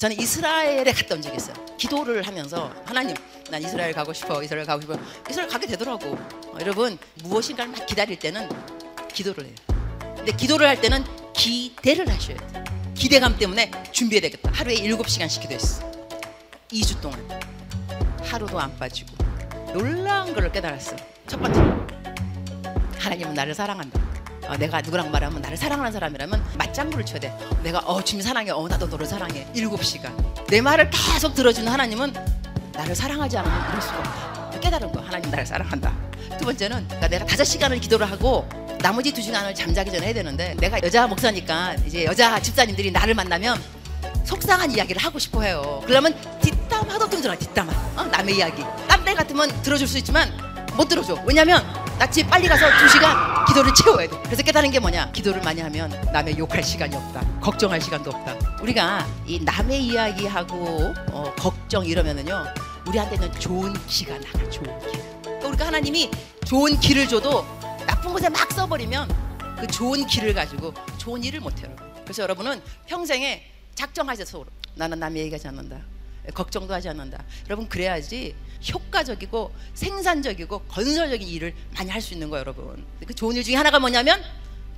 저는 이스라엘에 갔다 온 적이 있어요. 기도를 하면서 하나님, 난 이스라엘 가고 싶어. 이스라엘 가고 싶어. 이스라엘 가게 되더라고. 어, 여러분 무엇인가를 막 기다릴 때는 기도를 해요. 근데 기도를 할 때는 기대를 하셔야 돼요. 기대감 때문에 준비해야 되겠다. 하루에 7시간씩 기도했어. 2주 동안. 하루도 안 빠지고. 놀라운 걸 깨달았어. 첫 번째. 하나님은 나를 사랑한다. 어, 내가 누구랑 말하면 나를 사랑하는 사람이라면 맞장구를 쳐야 돼. 내가 어 주님 사랑해. 어 나도 너를 사랑해. 일곱 시간. 내 말을 계속 들어주는 하나님은 나를 사랑하지 않으면 이럴 수가 없다. 깨달은 거. 하나님 나를 사랑한다. 두 번째는 그러니까 내가 다섯 시간을 기도를 하고 나머지 두 시간을 잠자기 전에 해야 되는데 내가 여자 목사니까 이제 여자 집사님들이 나를 만나면 속상한 이야기를 하고 싶어 해요. 그러면 뒷담 하도좀 들어 뒷담화. 어? 남의 이야기. 딴데 같으면 들어줄 수 있지만 못 들어줘. 왜냐면 나 집에 빨리 가서 두 시간 기도를 채워야 돼. 그래서 깨달은 게 뭐냐? 기도를 많이 하면 남의 욕할 시간이 없다. 걱정할 시간도 없다. 우리가 이 남의 이야기하고 어, 걱정 이러면은요. 우리한테는 좋은 기가 나가. 좋은 기. 그러니까 우리가 하나님이 좋은 길을 줘도 나쁜 곳에 막 써버리면 그 좋은 길을 가지고 좋은 일을 못해요. 그래서 여러분은 평생에 작정하셔서 나는 남의 얘기하지 않는다. 걱정도 하지 않는다. 여러분 그래야지 효과적이고 생산적이고 건설적인 일을 많이 할 수 있는 거예요, 여러분. 그 좋은 일 중에 하나가 뭐냐면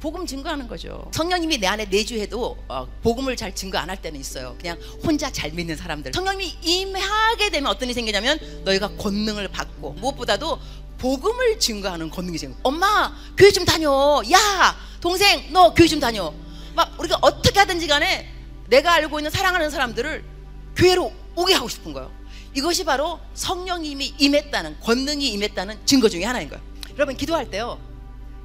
복음 증거하는 거죠. 성령님이 내 안에 내주해도 어, 복음을 잘 증거 안 할 때는 있어요. 그냥 혼자 잘 믿는 사람들. 성령님이 임하게 되면 어떤 일이 생기냐면 너희가 권능을 받고 무엇보다도 복음을 증거하는 권능이 생겨. 엄마 교회 좀 다녀. 야 동생 너 교회 좀 다녀. 막 우리가 어떻게 하든지 간에 내가 알고 있는 사랑하는 사람들을 교회로 오게 하고 싶은 거예요. 이것이 바로 성령님이 임했다는 권능이 임했다는 증거 중에 하나인 거예요. 여러분 기도할 때요.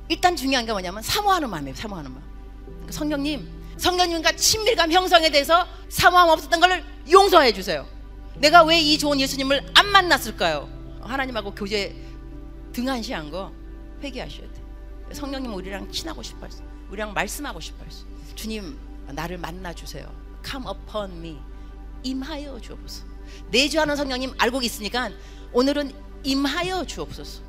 일단 중요한 게 뭐냐면 사모하는 마음이에요. 사모하는 마음. 그러니까 성령님, 성령님과 친밀감 형성에 대해서 사모함 없었던 것을 용서해 주세요. 내가 왜 이 좋은 예수님을 안 만났을까요? 하나님하고 교제 등한시한 거 회개하셔야 돼. 성령님 우리랑 친하고 싶어 했어. 우리랑 말씀하고 싶어 했어. 주님 나를 만나 주세요. Come upon me. 임하여 주옵소서. 내주하는 성령님 알고 있으니까 오늘은 임하여 주옵소서.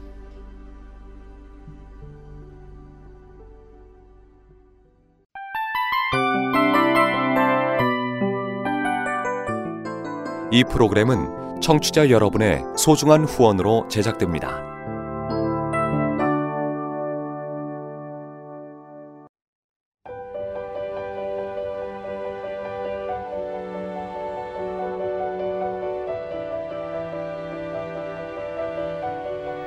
이 프로그램은 청취자 여러분의 소중한 후원으로 제작됩니다.